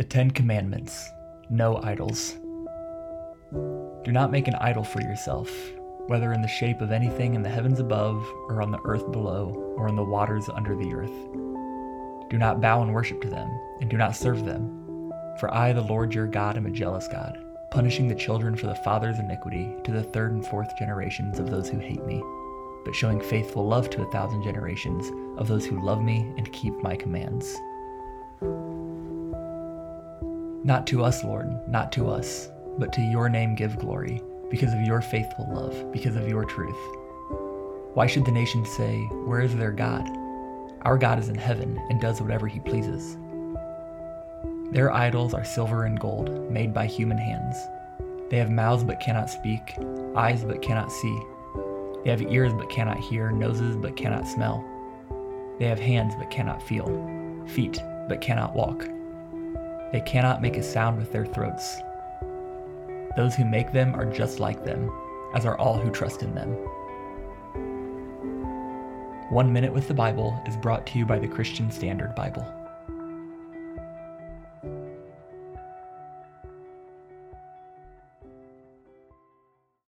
The Ten Commandments No idols. Do not make an idol for yourself, whether in the shape of anything in the heavens above, or on the earth below, or in the waters under the earth. Do not bow and worship to them, and do not serve them. For I, the Lord your God, am a jealous God, punishing the children for the father's iniquity to the third and fourth generations of those who hate me, but showing faithful love to a thousand generations of those who love me and keep my commands. Not to us, Lord, not to us, but to your name give glory, because of your faithful love, because of your truth. Why should the nations say, Where is their God? Our God is in heaven and does whatever he pleases. Their idols are silver and gold, made by human hands. They have mouths but cannot speak, eyes but cannot see. They have ears but cannot hear, noses but cannot smell. They have hands but cannot feel, feet but cannot walk. They cannot make a sound with their throats. Those who make them are just like them, as are all who trust in them. One Minute with the Bible is brought to you by the Christian Standard Bible.